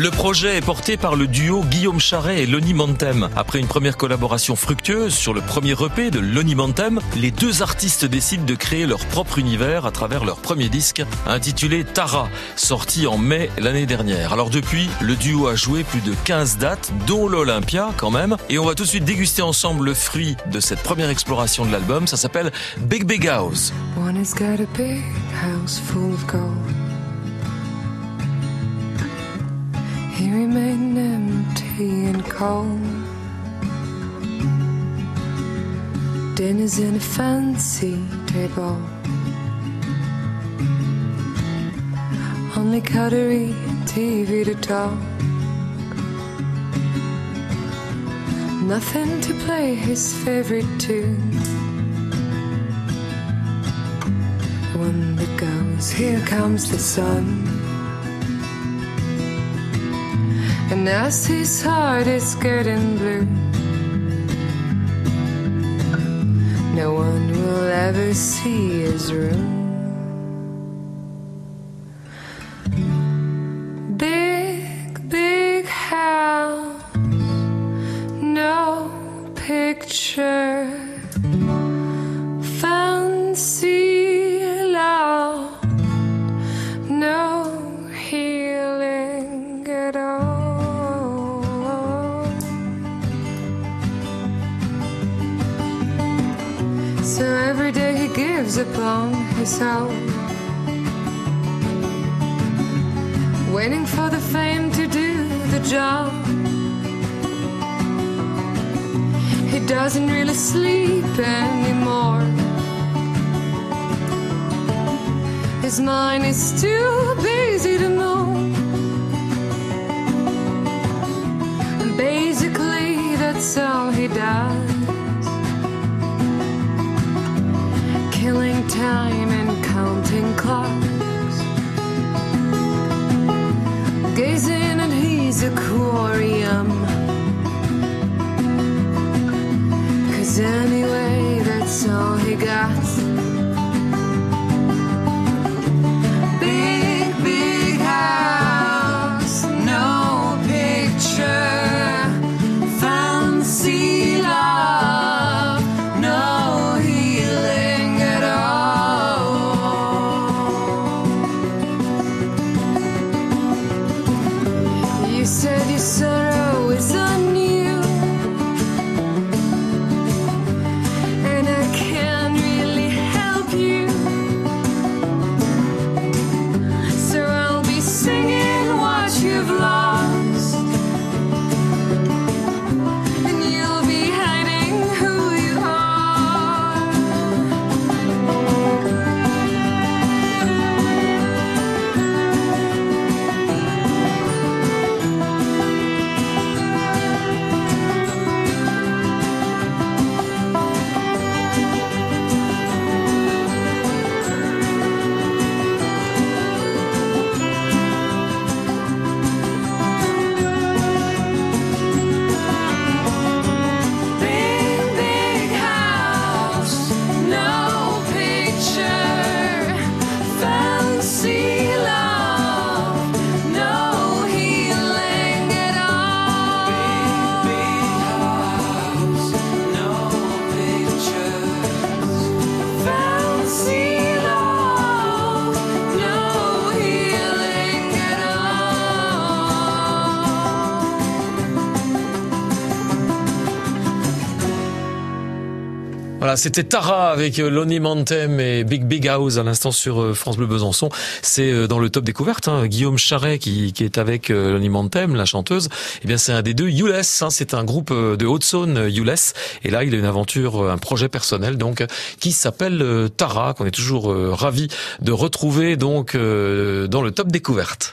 Le projet est porté par le duo Guillaume Charret et Lonnie Mantem. Après une première collaboration fructueuse sur le premier EP de Lonnie Mantem, les deux artistes décident de créer leur propre univers à travers leur premier disque intitulé Tara, sorti en mai l'année dernière. Alors depuis, le duo a joué plus de 15 dates, dont l'Olympia quand même, et on va tout de suite déguster ensemble le fruit de cette première exploration de l'album. Ça s'appelle Big Big House. One has got a big house full of gold. He remained empty and cold. Dinner's in a fancy table. Only cutlery, TV to talk. Nothing to play his favorite tune. The one that goes, Here comes the sun. And as his heart is getting blue, no one will ever see his room. Gives upon his own. waiting for the fame to do the job. He doesn't really sleep anymore. His mind is too busy to move. And basically, that's all he does. Killing time and counting clocks. Gazing at his aquarium. Cause anyway, that's all he got. Voilà, c'était Tara avec euh, Lonnie Mantem et Big Big House à l'instant sur euh, France Bleu Besançon. C'est euh, dans le top découverte, hein, Guillaume Charret qui, qui est avec Lonnie Mantem, la chanteuse. Eh bien, c'est un des deux, Youless. Hein, c'est un groupe de Haute-Saône, Youless. Et là, il a une aventure, un projet personnel, donc, qui s'appelle Tara, qu'on est toujours ravi de retrouver donc dans le top découverte.